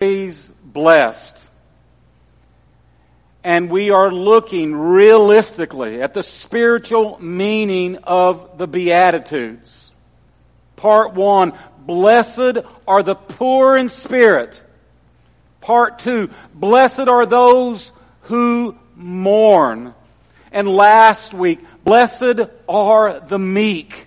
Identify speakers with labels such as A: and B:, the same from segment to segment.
A: Blessed. And we are looking realistically at the spiritual meaning of the Beatitudes. Part one, blessed are the poor in spirit. Part two, blessed are those who mourn. And last week, blessed are the meek.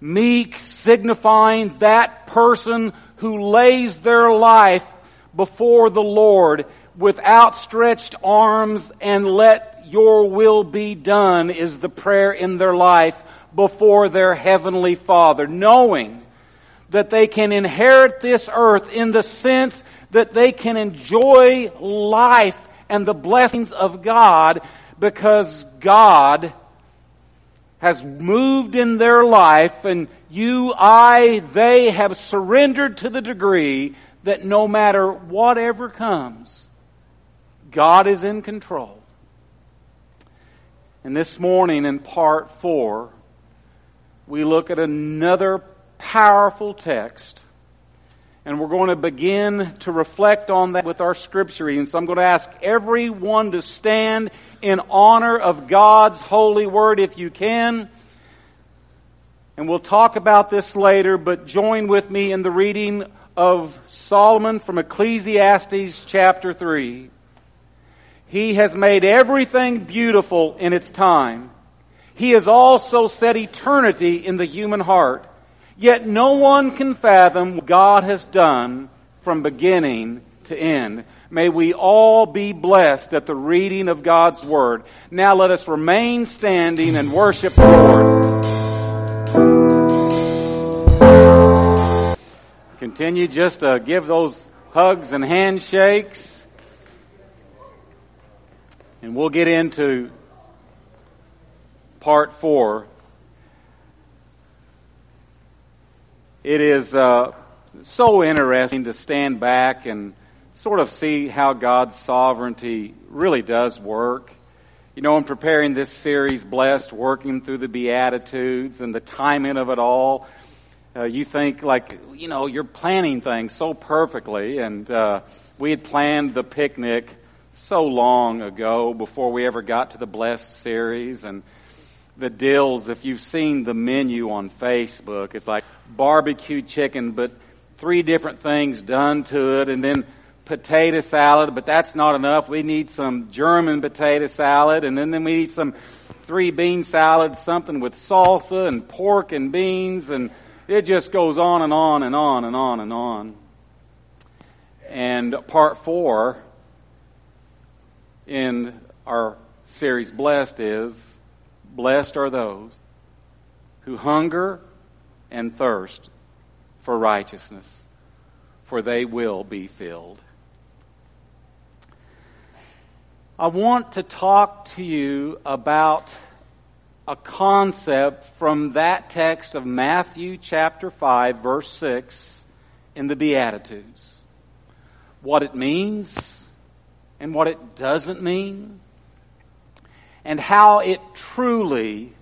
A: Meek signifying that person who lays their life before the Lord with outstretched arms and let your will be done is the prayer in their life before their heavenly Father, knowing that they can inherit this earth in the sense that they can enjoy life and the blessings of God because God has moved in their life and you, I, they have surrendered to the degree that no matter whatever comes, God is in control. And this morning in part four, we look at another powerful text. And we're going to begin to reflect on that with our scripture reading. So I'm going to ask everyone to stand in honor of God's holy word if you can. And we'll talk about this later, but join with me in the reading of Solomon from Ecclesiastes chapter 3. He has made everything beautiful in its time. He has also set eternity in the human heart. Yet no one can fathom what God has done from beginning to end. May we all be blessed at the reading of God's Word. Now let us remain standing and worship the Lord. Continue just to give those hugs and handshakes. And we'll get into part four. It is uh, so interesting to stand back and sort of see how God's sovereignty really does work. You know, in preparing this series, Blessed, working through the Beatitudes and the timing of it all, uh, you think like, you know, you're planning things so perfectly and, uh, we had planned the picnic so long ago before we ever got to the Blessed series and the dills, if you've seen the menu on Facebook, it's like barbecue chicken, but three different things done to it and then potato salad, but that's not enough. We need some German potato salad and then, then we need some three bean salad, something with salsa and pork and beans and it just goes on and on and on and on and on. And part four in our series Blessed is Blessed are those who hunger and thirst for righteousness, for they will be filled. I want to talk to you about a concept from that text of Matthew chapter 5 verse 6 in the Beatitudes. What it means, and what it doesn't mean, and how it truly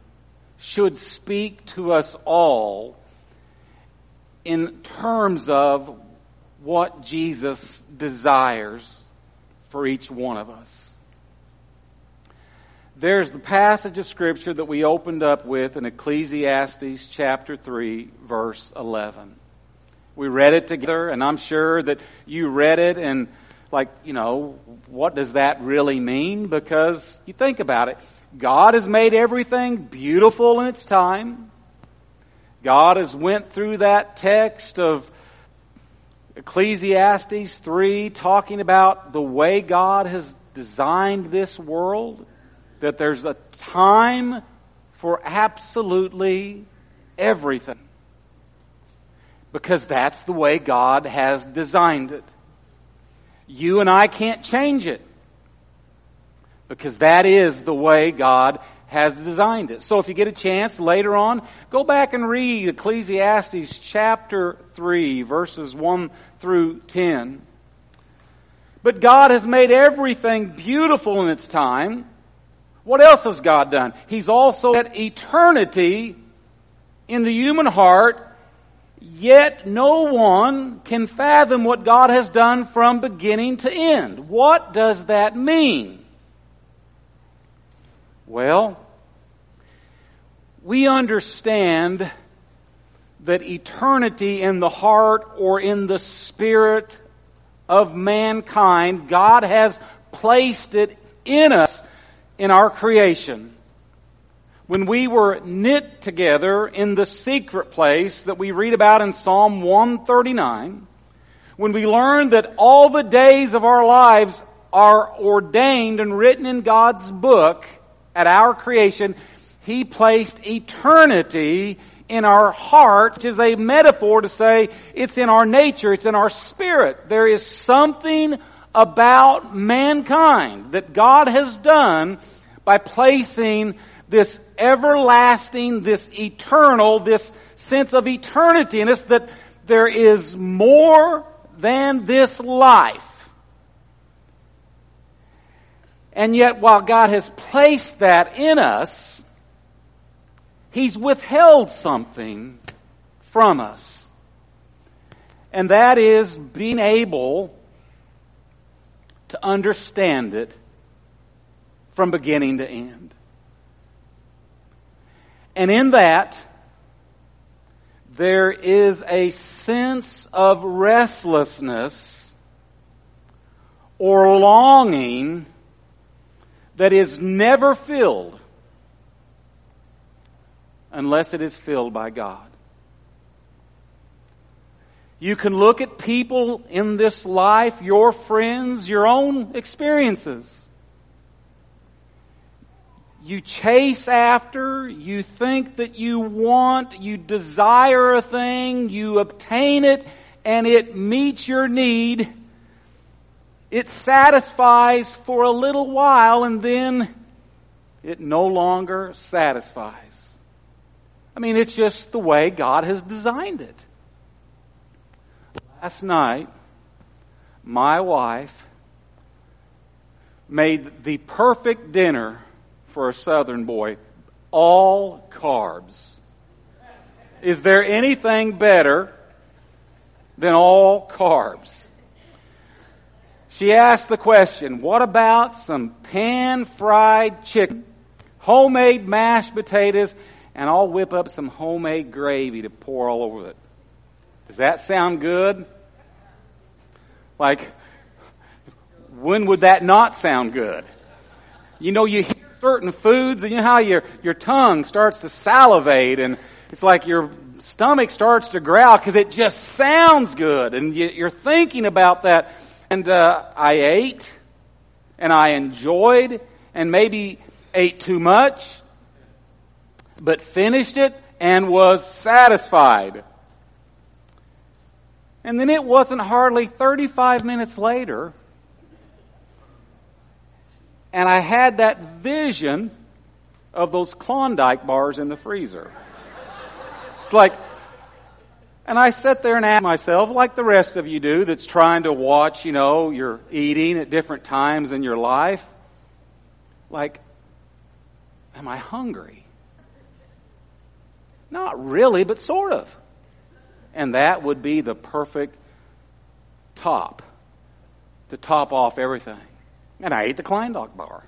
A: should speak to us all in terms of what Jesus desires for each one of us. There's the passage of scripture that we opened up with in Ecclesiastes chapter 3 verse 11. We read it together and I'm sure that you read it and like, you know, what does that really mean? Because you think about it. God has made everything beautiful in its time. God has went through that text of Ecclesiastes 3 talking about the way God has designed this world. That there's a time for absolutely everything. Because that's the way God has designed it. You and I can't change it. Because that is the way God has designed it. So if you get a chance later on, go back and read Ecclesiastes chapter 3 verses 1 through 10. But God has made everything beautiful in its time. What else has God done? He's also set eternity in the human heart Yet no one can fathom what God has done from beginning to end. What does that mean? Well, we understand that eternity in the heart or in the spirit of mankind, God has placed it in us in our creation when we were knit together in the secret place that we read about in Psalm 139, when we learned that all the days of our lives are ordained and written in God's book at our creation, He placed eternity in our heart, which is a metaphor to say it's in our nature, it's in our spirit. There is something about mankind that God has done by placing this everlasting, this eternal, this sense of eternity in us that there is more than this life. And yet while God has placed that in us, He's withheld something from us. And that is being able to understand it from beginning to end. And in that, there is a sense of restlessness or longing that is never filled unless it is filled by God. You can look at people in this life, your friends, your own experiences you chase after, you think that you want, you desire a thing, you obtain it, and it meets your need. It satisfies for a little while and then it no longer satisfies. I mean, it's just the way God has designed it. Last night, my wife made the perfect dinner for a southern boy. All carbs. Is there anything better than all carbs? She asked the question, what about some pan fried chicken, homemade mashed potatoes, and I'll whip up some homemade gravy to pour all over it. Does that sound good? Like, when would that not sound good? You know, you hear certain foods, and you know how your, your tongue starts to salivate and it's like your stomach starts to growl because it just sounds good and you, are thinking about that. And uh, I ate and I enjoyed and maybe ate too much, but finished it and was satisfied. And then it wasn't hardly 35 minutes later and I had that vision of those Klondike bars in the freezer. It's like, and I sat there and asked myself, like the rest of you do, that's trying to watch, you know, your eating at different times in your life. Like, am I hungry? Not really, but sort of. And that would be the perfect top to top off everything. And I ate the Klondike bar.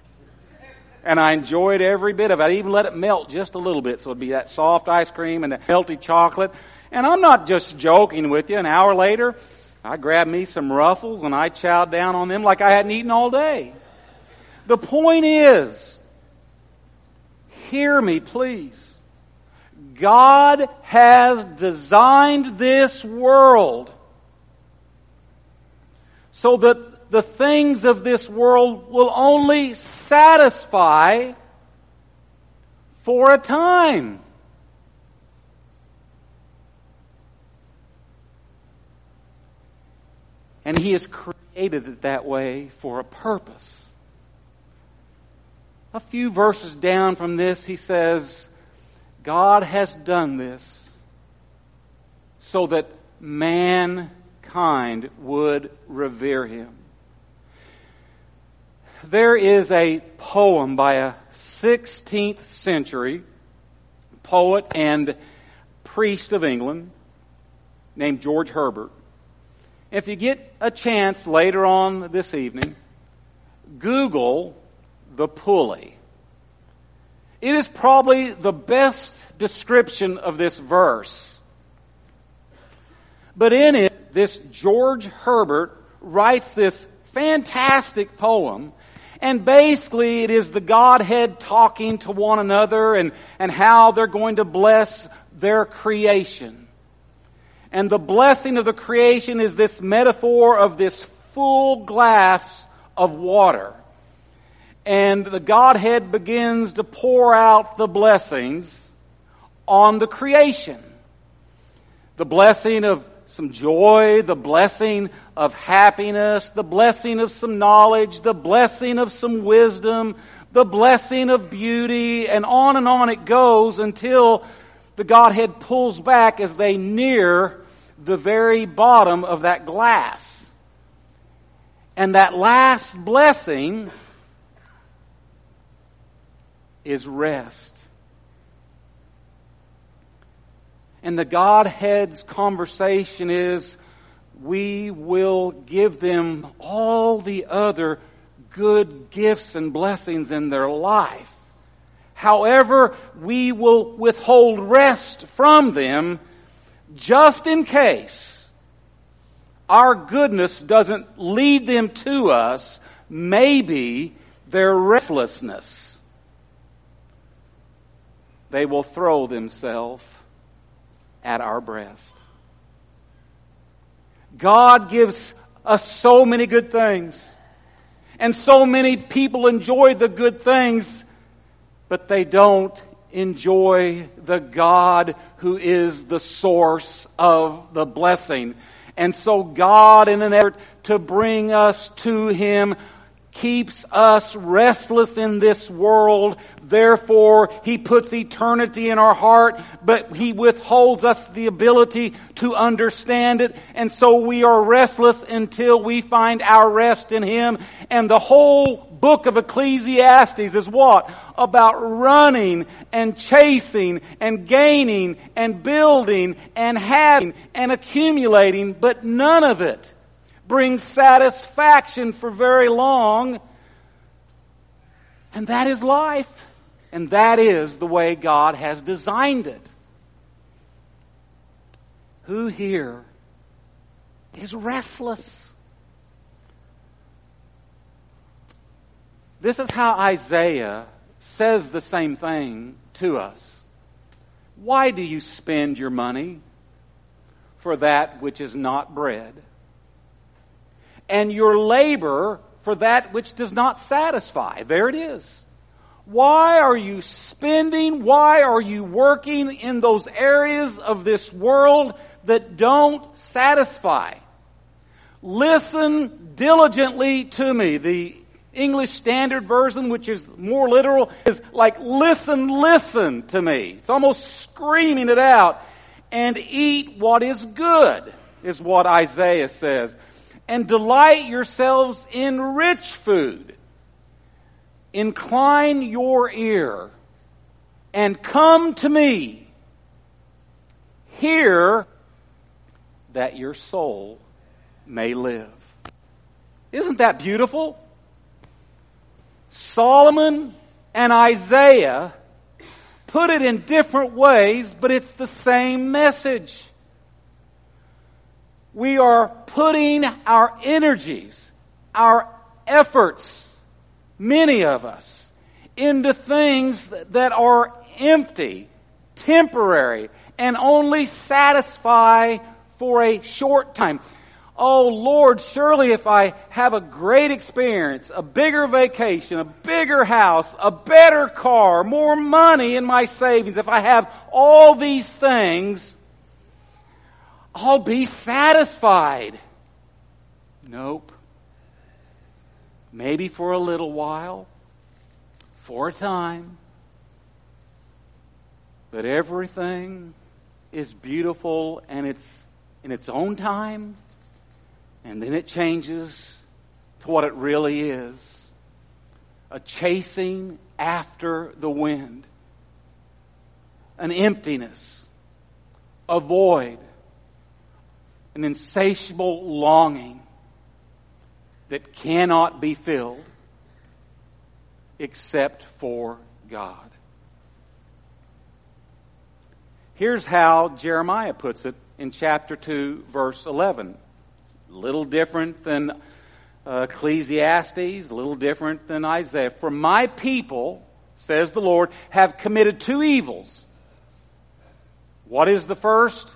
A: And I enjoyed every bit of it. I even let it melt just a little bit so it'd be that soft ice cream and the melty chocolate. And I'm not just joking with you. An hour later, I grabbed me some ruffles and I chowed down on them like I hadn't eaten all day. The point is, hear me please. God has designed this world so that the things of this world will only satisfy for a time. And He has created it that way for a purpose. A few verses down from this, He says, God has done this so that mankind would revere Him there is a poem by a 16th century poet and priest of England named George Herbert. If you get a chance later on this evening, Google the pulley. It is probably the best description of this verse. But in it, this George Herbert writes this fantastic poem and basically it is the Godhead talking to one another and, and how they're going to bless their creation. And the blessing of the creation is this metaphor of this full glass of water. And the Godhead begins to pour out the blessings on the creation. The blessing of some joy, the blessing of happiness, the blessing of some knowledge, the blessing of some wisdom, the blessing of beauty, and on and on it goes until the Godhead pulls back as they near the very bottom of that glass. And that last blessing is rest. And the Godhead's conversation is, we will give them all the other good gifts and blessings in their life. However, we will withhold rest from them just in case our goodness doesn't lead them to us, maybe their restlessness. They will throw themselves at our breast. God gives us so many good things. And so many people enjoy the good things but they don't enjoy the God who is the source of the blessing. And so God, in an effort to bring us to Him, keeps us restless in this world. Therefore, He puts eternity in our heart, but He withholds us the ability to understand it. And so we are restless until we find our rest in Him. And the whole book of Ecclesiastes is what? About running and chasing and gaining and building and having and accumulating, but none of it brings satisfaction for very long. And that is life. And that is the way God has designed it. Who here is restless? This is how Isaiah says the same thing to us. Why do you spend your money for that which is not bread? And your labor for that which does not satisfy. There it is. Why are you spending? Why are you working in those areas of this world that don't satisfy? Listen diligently to me. The English Standard Version, which is more literal, is like listen, listen to me. It's almost screaming it out. And eat what is good, is what Isaiah says and delight yourselves in rich food. Incline your ear and come to me. Hear that your soul may live. Isn't that beautiful? Solomon and Isaiah put it in different ways, but it's the same message we are putting our energies, our efforts, many of us, into things that are empty, temporary, and only satisfy for a short time. Oh Lord, surely if I have a great experience, a bigger vacation, a bigger house, a better car, more money in my savings, if I have all these things, I'll be satisfied. Nope. Maybe for a little while, for a time. But everything is beautiful and it's in its own time, and then it changes to what it really is a chasing after the wind, an emptiness, a void, an insatiable longing that cannot be filled except for God. Here's how Jeremiah puts it in chapter 2, verse 11. A little different than uh, Ecclesiastes, a little different than Isaiah. For my people, says the Lord, have committed two evils. What is the first?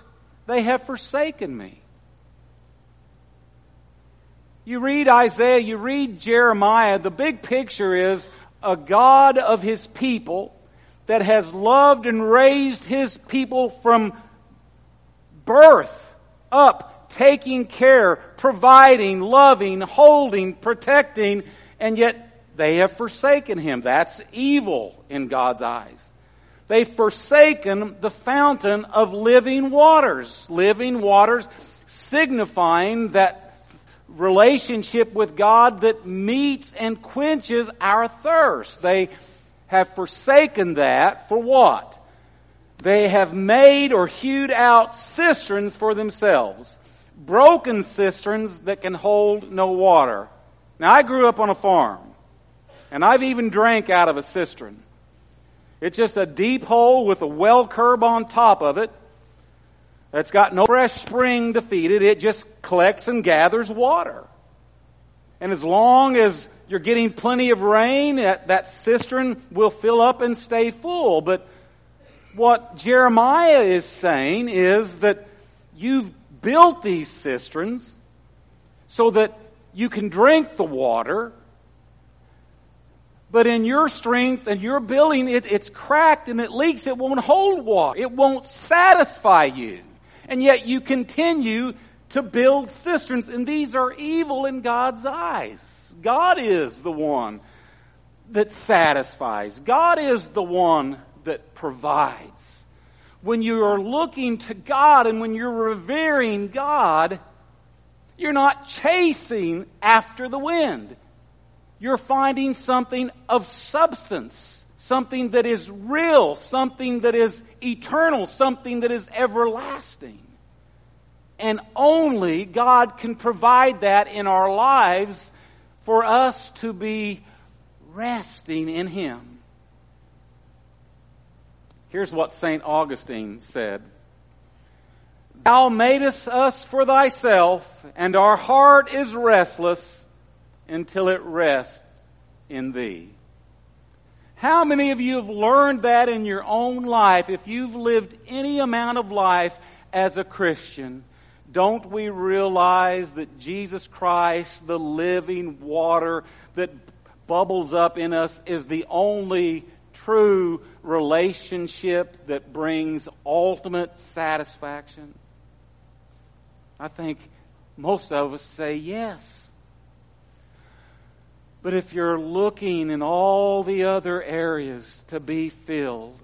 A: They have forsaken me. You read Isaiah, you read Jeremiah, the big picture is a God of his people that has loved and raised his people from birth up, taking care, providing, loving, holding, protecting, and yet they have forsaken him. That's evil in God's eyes. They've forsaken the fountain of living waters. Living waters signifying that relationship with God that meets and quenches our thirst. They have forsaken that for what? They have made or hewed out cisterns for themselves. Broken cisterns that can hold no water. Now I grew up on a farm. And I've even drank out of a cistern. It's just a deep hole with a well curb on top of it that's got no fresh spring to feed it. It just collects and gathers water. And as long as you're getting plenty of rain, that, that cistern will fill up and stay full. But what Jeremiah is saying is that you've built these cisterns so that you can drink the water, but in your strength and your building, it, it's cracked and it leaks. It won't hold water. It won't satisfy you and yet you continue to build cisterns, and these are evil in God's eyes. God is the one that satisfies. God is the one that provides. When you are looking to God and when you're revering God, you're not chasing after the wind. You're finding something of substance, something that is real, something that is eternal, something that is everlasting. And only God can provide that in our lives for us to be resting in Him. Here's what St. Augustine said. Thou madest us for thyself, and our heart is restless until it rests in thee. How many of you have learned that in your own life? If you've lived any amount of life as a Christian, don't we realize that Jesus Christ, the living water that bubbles up in us, is the only true relationship that brings ultimate satisfaction? I think most of us say yes. But if you're looking in all the other areas to be filled,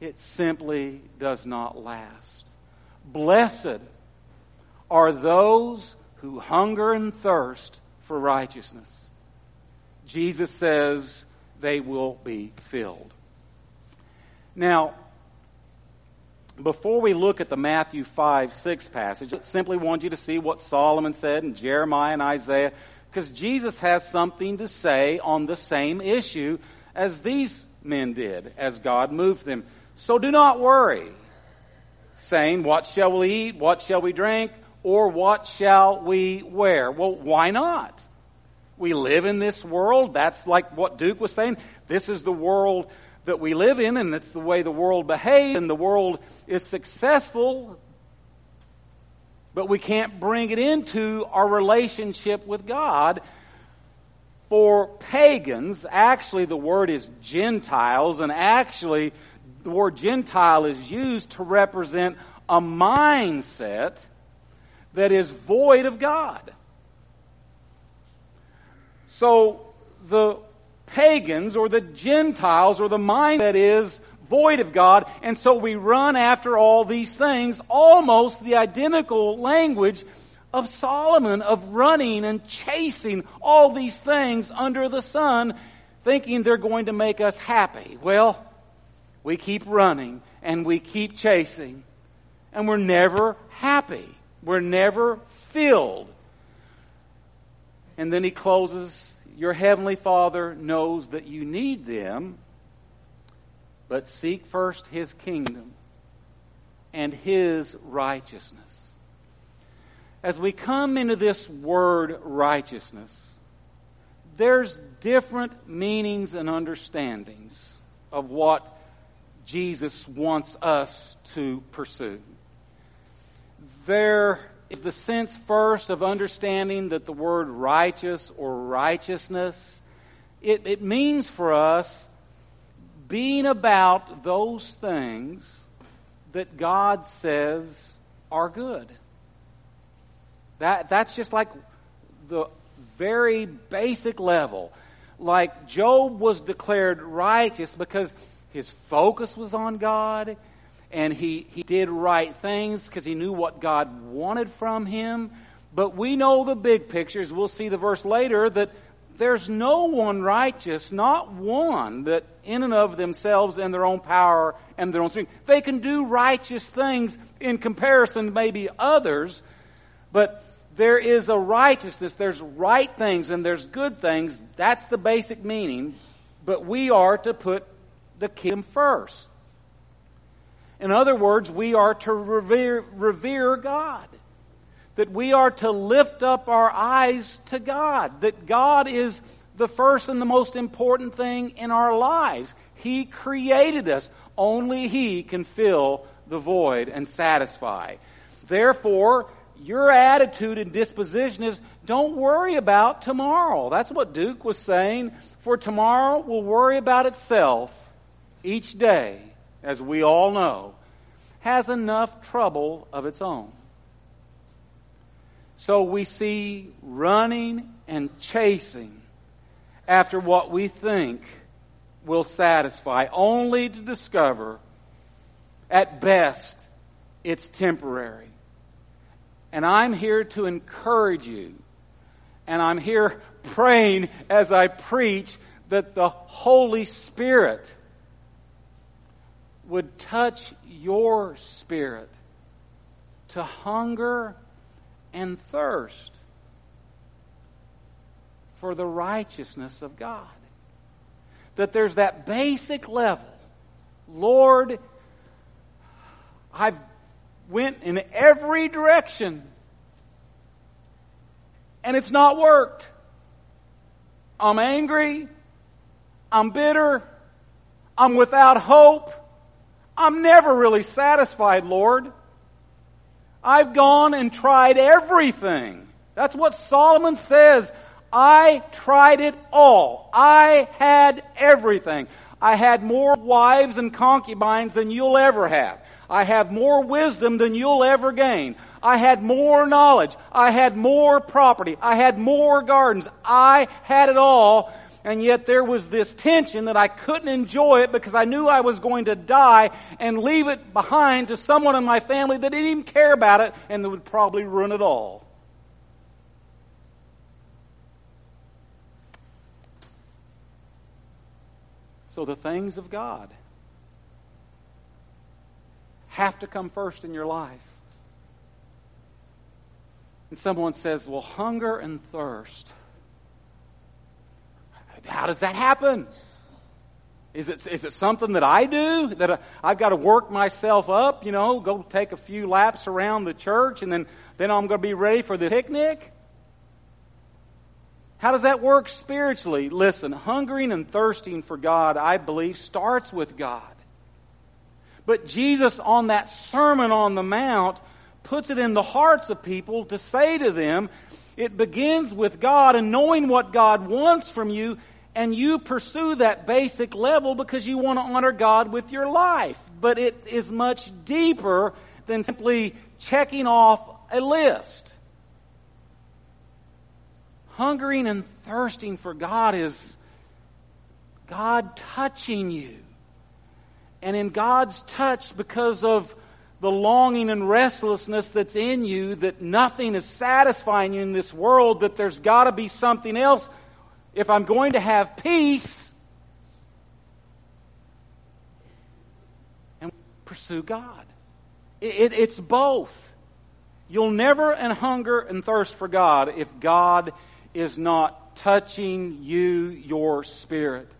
A: it simply does not last. Blessed are those who hunger and thirst for righteousness. Jesus says they will be filled. Now, before we look at the Matthew 5 6 passage, I simply want you to see what Solomon said in Jeremiah and Isaiah because Jesus has something to say on the same issue as these men did as God moved them. So do not worry, saying, What shall we eat? What shall we drink? Or what shall we wear? Well, why not? We live in this world. That's like what Duke was saying. This is the world that we live in, and it's the way the world behaves, and the world is successful but we can't bring it into our relationship with God. For pagans, actually the word is Gentiles, and actually the word Gentile is used to represent a mindset that is void of God. So the pagans or the Gentiles or the mind that is void of God, and so we run after all these things, almost the identical language of Solomon of running and chasing all these things under the sun, thinking they're going to make us happy. Well, we keep running and we keep chasing, and we're never happy. We're never filled. And then he closes Your heavenly Father knows that you need them, but seek first his kingdom and his righteousness. As we come into this word righteousness, there's different meanings and understandings of what Jesus wants us to pursue. There is the sense first of understanding that the word righteous or righteousness, it, it means for us being about those things that God says are good. That, that's just like the very basic level. Like Job was declared righteous because his focus was on God and he, he did right things because he knew what God wanted from him. But we know the big pictures. We'll see the verse later that there's no one righteous, not one, that in and of themselves and their own power and their own strength. They can do righteous things in comparison to maybe others, but there is a righteousness, there's right things and there's good things. That's the basic meaning. But we are to put the kingdom first. In other words, we are to revere, revere God. That we are to lift up our eyes to God. That God is the first and the most important thing in our lives. He created us. Only He can fill the void and satisfy. Therefore, your attitude and disposition is don't worry about tomorrow. That's what Duke was saying. For tomorrow will worry about itself each day, as we all know, has enough trouble of its own. So we see running and chasing after what we think will satisfy, only to discover at best it's temporary. And I'm here to encourage you. And I'm here praying as I preach that the Holy Spirit would touch your spirit to hunger and thirst for the righteousness of God. That there's that basic level. Lord, I've went in every direction. And it's not worked. I'm angry. I'm bitter. I'm without hope. I'm never really satisfied, Lord. I've gone and tried everything. That's what Solomon says. I tried it all. I had everything. I had more wives and concubines than you'll ever have. I have more wisdom than you'll ever gain. I had more knowledge. I had more property. I had more gardens. I had it all. And yet there was this tension that I couldn't enjoy it because I knew I was going to die and leave it behind to someone in my family that didn't even care about it and that would probably ruin it all. So the things of God have to come first in your life. And someone says, well, hunger and thirst. How does that happen? Is it, is it something that I do? That I've got to work myself up, you know, go take a few laps around the church and then, then I'm going to be ready for the picnic? How does that work spiritually? Listen, hungering and thirsting for God, I believe, starts with God. But Jesus on that Sermon on the Mount puts it in the hearts of people to say to them, it begins with God and knowing what God wants from you, and you pursue that basic level because you want to honor God with your life. But it is much deeper than simply checking off a list. Hungering and thirsting for God is God touching you and in God's touch because of the longing and restlessness that's in you that nothing is satisfying you in this world, that there's got to be something else. If I'm going to have peace, and pursue God. It, it, it's both. You'll never and hunger and thirst for God if God is not touching you, your spirit.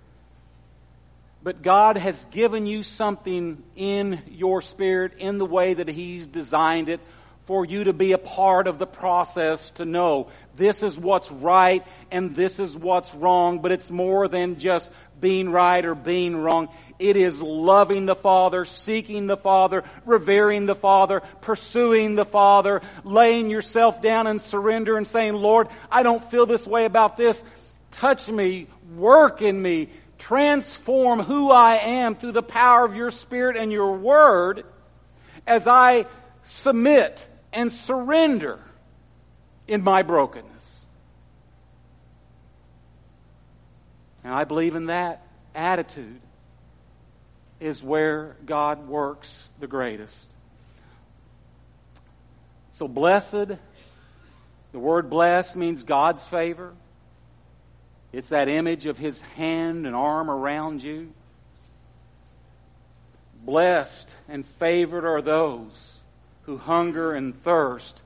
A: But God has given you something in your spirit in the way that He's designed it for you to be a part of the process to know this is what's right and this is what's wrong, but it's more than just being right or being wrong. It is loving the Father, seeking the Father, revering the Father, pursuing the Father, laying yourself down and surrender and saying, Lord, I don't feel this way about this. Touch me, work in me, transform who I am through the power of your Spirit and your Word as I submit and surrender in my brokenness. And I believe in that attitude is where God works the greatest. So blessed, the word blessed means God's favor. It's that image of His hand and arm around you. Blessed and favored are those who hunger and thirst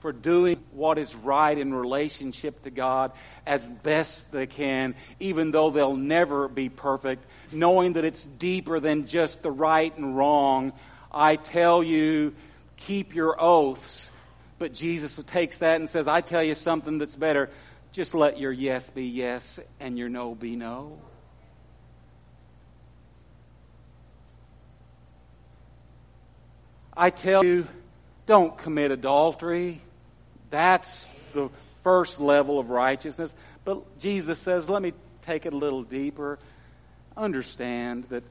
A: for doing what is right in relationship to God as best they can, even though they'll never be perfect, knowing that it's deeper than just the right and wrong. I tell you, keep your oaths. But Jesus takes that and says, I tell you something that's better. Just let your yes be yes and your no be no. I tell you, don't commit adultery. That's the first level of righteousness. But Jesus says, let me take it a little deeper. Understand that,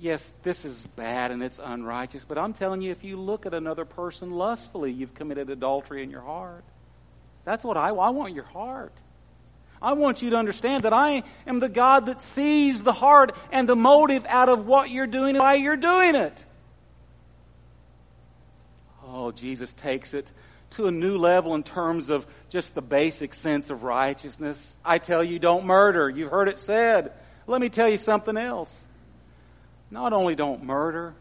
A: yes, this is bad and it's unrighteous, but I'm telling you, if you look at another person lustfully, you've committed adultery in your heart. That's what I, I want your heart. I want you to understand that I am the God that sees the heart and the motive out of what you're doing and why you're doing it. Oh, Jesus takes it to a new level in terms of just the basic sense of righteousness. I tell you, don't murder. You've heard it said. Let me tell you something else. Not only don't murder,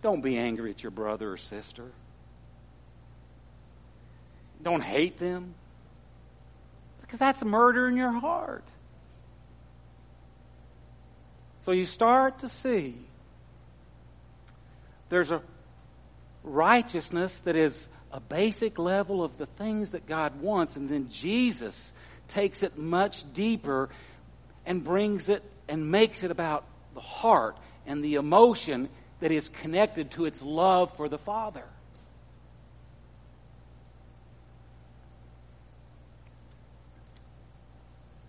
A: don't be angry at your brother or sister. Don't hate them. Because that's murder in your heart. So you start to see there's a righteousness that is a basic level of the things that God wants, and then Jesus takes it much deeper and brings it and makes it about the heart and the emotion that is connected to its love for the Father.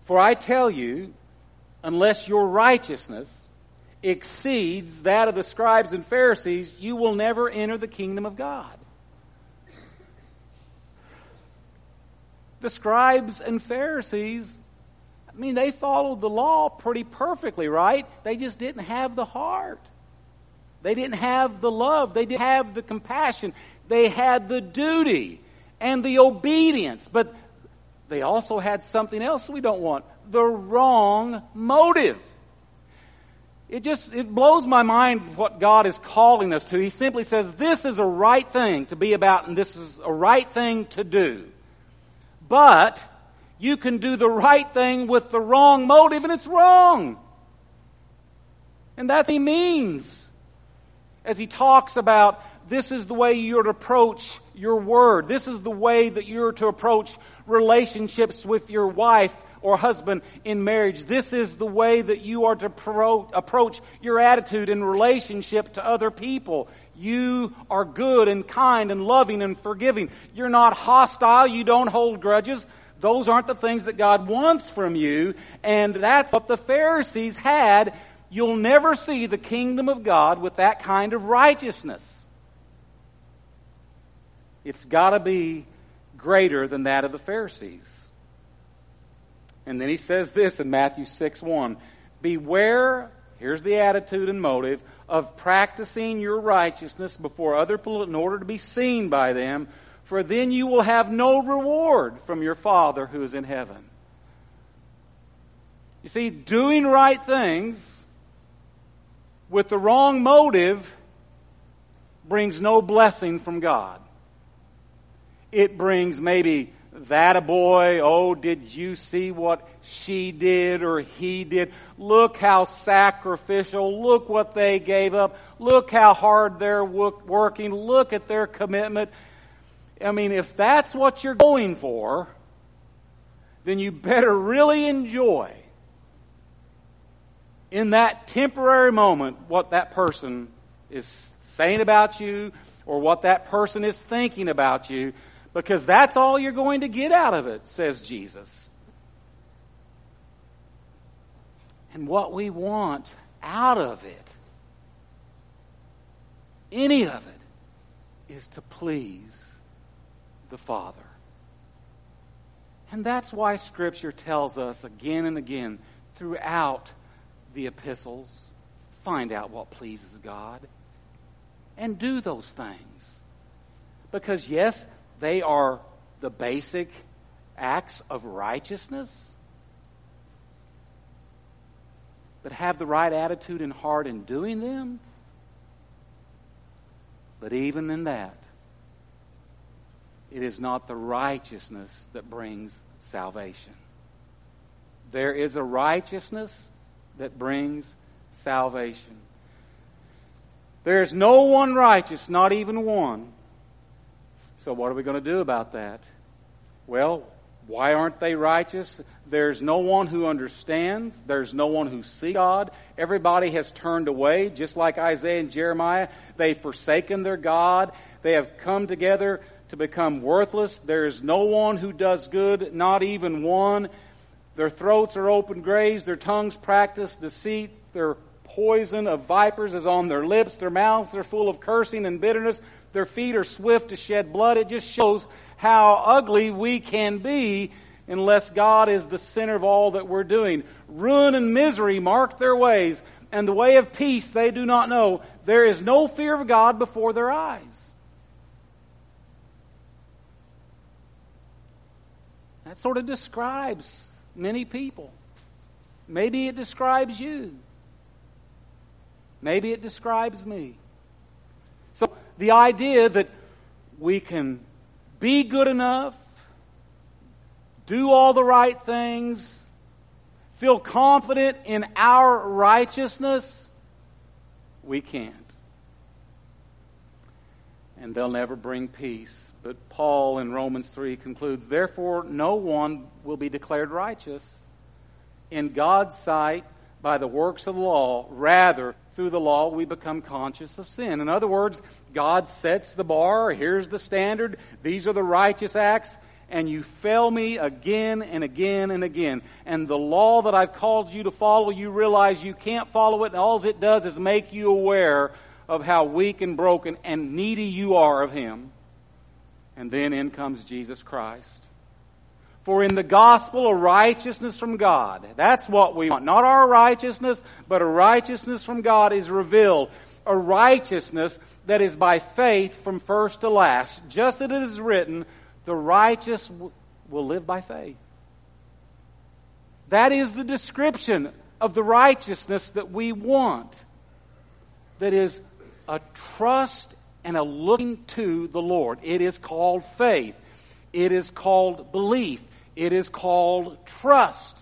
A: For I tell you, unless your righteousness exceeds that of the scribes and Pharisees, you will never enter the kingdom of God. The scribes and Pharisees, I mean, they followed the law pretty perfectly, right? They just didn't have the heart. They didn't have the love. They didn't have the compassion. They had the duty and the obedience. But they also had something else we don't want the wrong motive. It just, it blows my mind what God is calling us to. He simply says, this is a right thing to be about and this is a right thing to do. But, you can do the right thing with the wrong motive and it's wrong. And that's what he means. As he talks about, this is the way you're to approach your word. This is the way that you're to approach relationships with your wife or husband in marriage. This is the way that you are to pro- approach your attitude in relationship to other people. You are good and kind and loving and forgiving. You're not hostile. You don't hold grudges. Those aren't the things that God wants from you. And that's what the Pharisees had. You'll never see the kingdom of God with that kind of righteousness. It's gotta be greater than that of the Pharisees. And then he says this in Matthew 6 1. Beware, here's the attitude and motive, of practicing your righteousness before other people in order to be seen by them, for then you will have no reward from your Father who is in heaven. You see, doing right things with the wrong motive brings no blessing from God. It brings maybe that a boy, oh, did you see what she did or he did? Look how sacrificial. Look what they gave up. Look how hard they're working. Look at their commitment. I mean, if that's what you're going for, then you better really enjoy in that temporary moment what that person is saying about you or what that person is thinking about you because that's all you're going to get out of it, says Jesus. And what we want out of it, any of it, is to please the Father. And that's why Scripture tells us again and again throughout the epistles find out what pleases God and do those things. Because, yes, they are the basic acts of righteousness. But have the right attitude and heart in doing them. But even in that, it is not the righteousness that brings salvation. There is a righteousness that brings salvation. There is no one righteous, not even one. So, what are we going to do about that? Well, why aren't they righteous? There's no one who understands. There's no one who sees God. Everybody has turned away, just like Isaiah and Jeremiah. They've forsaken their God. They have come together to become worthless. There's no one who does good, not even one. Their throats are open graves. Their tongues practice deceit. Their poison of vipers is on their lips. Their mouths are full of cursing and bitterness. Their feet are swift to shed blood. It just shows how ugly we can be unless God is the center of all that we're doing. Ruin and misery mark their ways, and the way of peace they do not know. There is no fear of God before their eyes. That sort of describes many people. Maybe it describes you. Maybe it describes me. The idea that we can be good enough, do all the right things, feel confident in our righteousness, we can't. And they'll never bring peace. But Paul in Romans 3 concludes, Therefore, no one will be declared righteous in God's sight by the works of the law. Rather, through the law, we become conscious of sin. In other words, God sets the bar. Here's the standard. These are the righteous acts. And you fail me again and again and again. And the law that I've called you to follow, you realize you can't follow it. And all it does is make you aware of how weak and broken and needy you are of Him. And then in comes Jesus Christ. For in the gospel, a righteousness from God. That's what we want. Not our righteousness, but a righteousness from God is revealed. A righteousness that is by faith from first to last. Just as it is written, the righteous will live by faith. That is the description of the righteousness that we want. That is a trust and a looking to the Lord. It is called faith. It is called belief. It is called trust.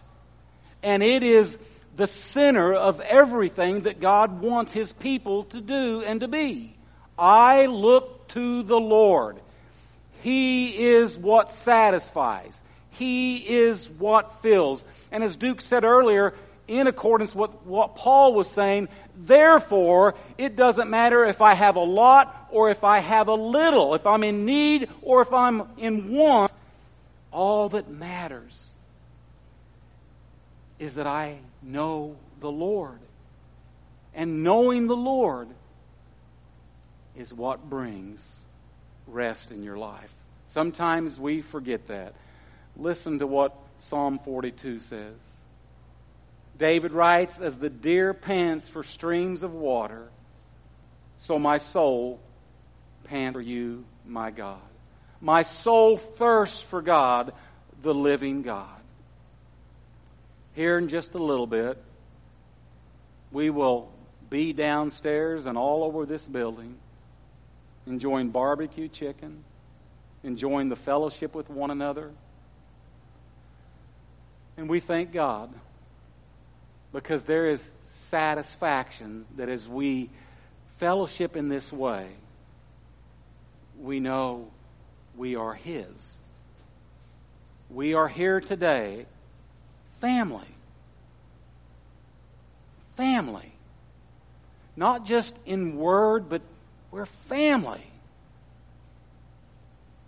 A: And it is the center of everything that God wants His people to do and to be. I look to the Lord. He is what satisfies. He is what fills. And as Duke said earlier, in accordance with what Paul was saying, therefore, it doesn't matter if I have a lot or if I have a little, if I'm in need or if I'm in want, all that matters is that I know the Lord. And knowing the Lord is what brings rest in your life. Sometimes we forget that. Listen to what Psalm 42 says. David writes, As the deer pants for streams of water, so my soul pants for you, my God. My soul thirsts for God, the living God. Here in just a little bit, we will be downstairs and all over this building enjoying barbecue chicken, enjoying the fellowship with one another. And we thank God because there is satisfaction that as we fellowship in this way, we know we are His. We are here today, family. Family. Not just in word, but we're family.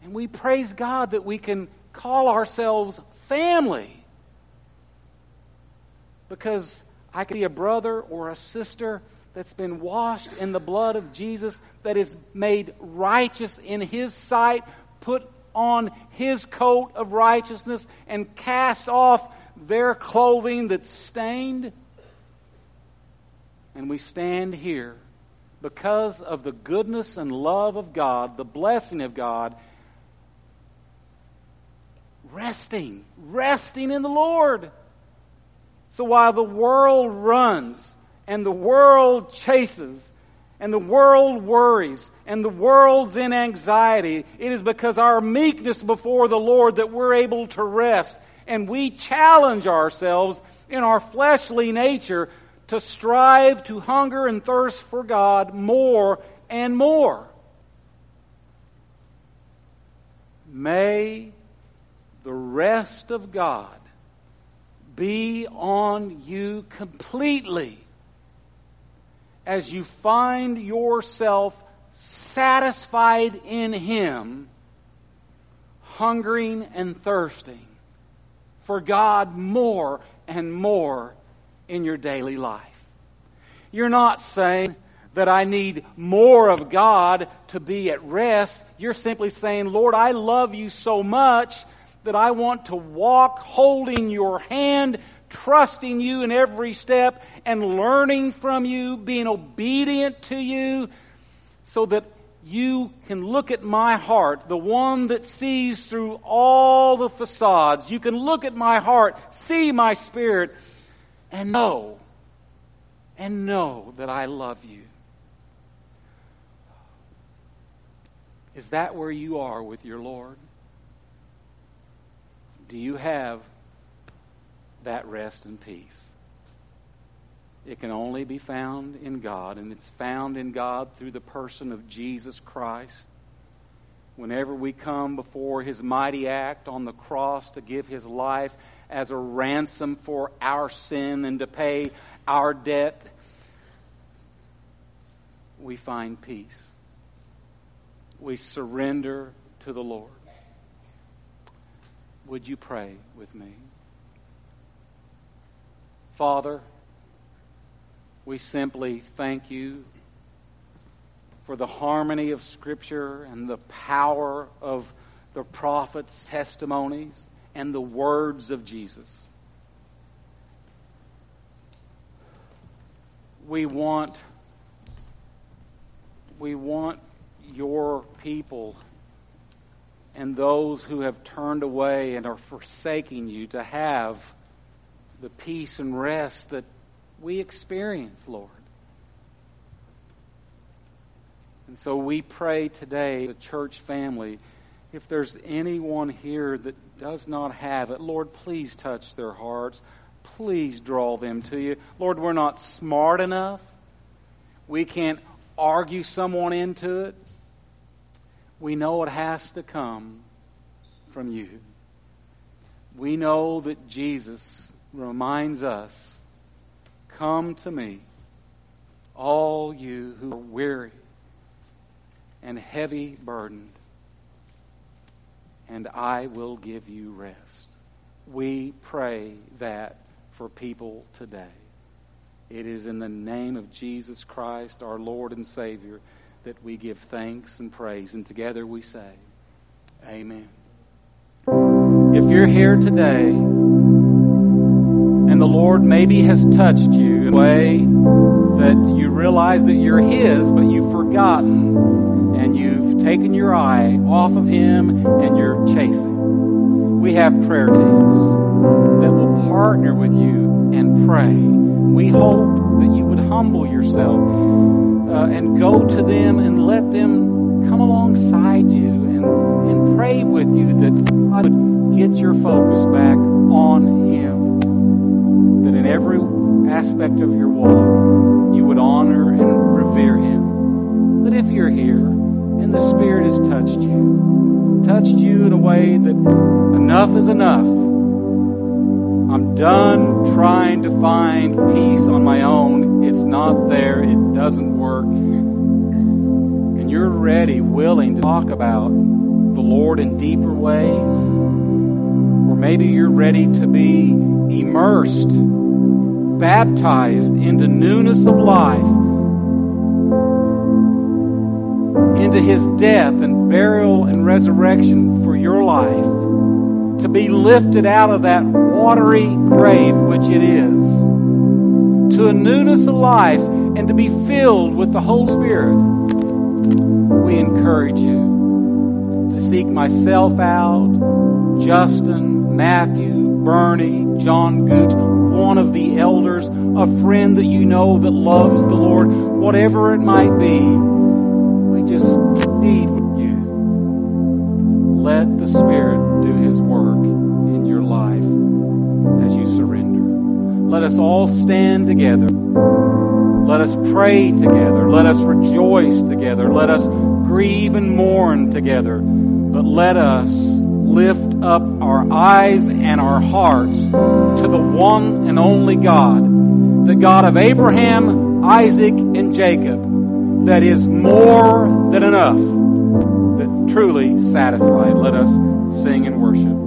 A: And we praise God that we can call ourselves family. Because I could be a brother or a sister that's been washed in the blood of Jesus, that is made righteous in His sight, put on His coat of righteousness, and cast off their clothing that's stained. And we stand here because of the goodness and love of God, the blessing of God, resting, resting in the Lord. So while the world runs and the world chases and the world worries and the world's in anxiety, it is because our meekness before the Lord that we're able to rest. And we challenge ourselves in our fleshly nature to strive to hunger and thirst for God more and more. May the rest of God be on you completely as you find yourself satisfied in Him, hungering and thirsting for God more and more in your daily life. You're not saying that I need more of God to be at rest. You're simply saying, Lord, I love you so much that I want to walk holding your hand, trusting you in every step and learning from you, being obedient to you so that you can look at my heart, the one that sees through all the facades. You can look at my heart, see my spirit, and know, and know that I love you. Is that where you are with your Lord? Do you have that rest and peace? It can only be found in God, and it's found in God through the person of Jesus Christ. Whenever we come before His mighty act on the cross to give His life as a ransom for our sin and to pay our debt, we find peace. We surrender to the Lord. Would you pray with me? Father, we simply thank you for the harmony of Scripture and the power of the prophets' testimonies and the words of Jesus. We want, we want your people and those who have turned away and are forsaking you to have the peace and rest that we experience, Lord. And so we pray today, the church family, if there's anyone here that does not have it, Lord, please touch their hearts. Please draw them to you. Lord, we're not smart enough. We can't argue someone into it. We know it has to come from you. We know that Jesus reminds us, Come to me, all you who are weary and heavy burdened, and I will give you rest. We pray that for people today. It is in the name of Jesus Christ, our Lord and Savior that we give thanks and praise. And together we say, Amen. If you're here today the Lord maybe has touched you in a way that you realize that you're His, but you've forgotten and you've taken your eye off of Him and you're chasing, we have prayer teams that will partner with you and pray. We hope that you would humble yourself uh, and go to them and let them come alongside you and, and pray with you that God would get your focus back on Him. That in every aspect of your walk, you would honor and revere Him. But if you're here and the Spirit has touched you, touched you in a way that enough is enough, I'm done trying to find peace on my own. It's not there. It doesn't work. And you're ready, willing to talk about the Lord in deeper ways. Or maybe you're ready to be immersed, baptized into newness of life, into His death and burial and resurrection for your life to be lifted out of that watery grave which it is to a newness of life and to be filled with the Holy Spirit. We encourage you to seek myself out, Justin, Matthew, Bernie, John Gooch, one of the elders, a friend that you know that loves the Lord, whatever it might be. We just need you. Let the Spirit do His work in your life as you surrender. Let us all stand together. Let us pray together. Let us rejoice together. Let us grieve and mourn together. But let us lift up our eyes and our hearts to the one and only God, the God of Abraham, Isaac, and Jacob, that is more than enough, that truly satisfied. Let us sing and worship.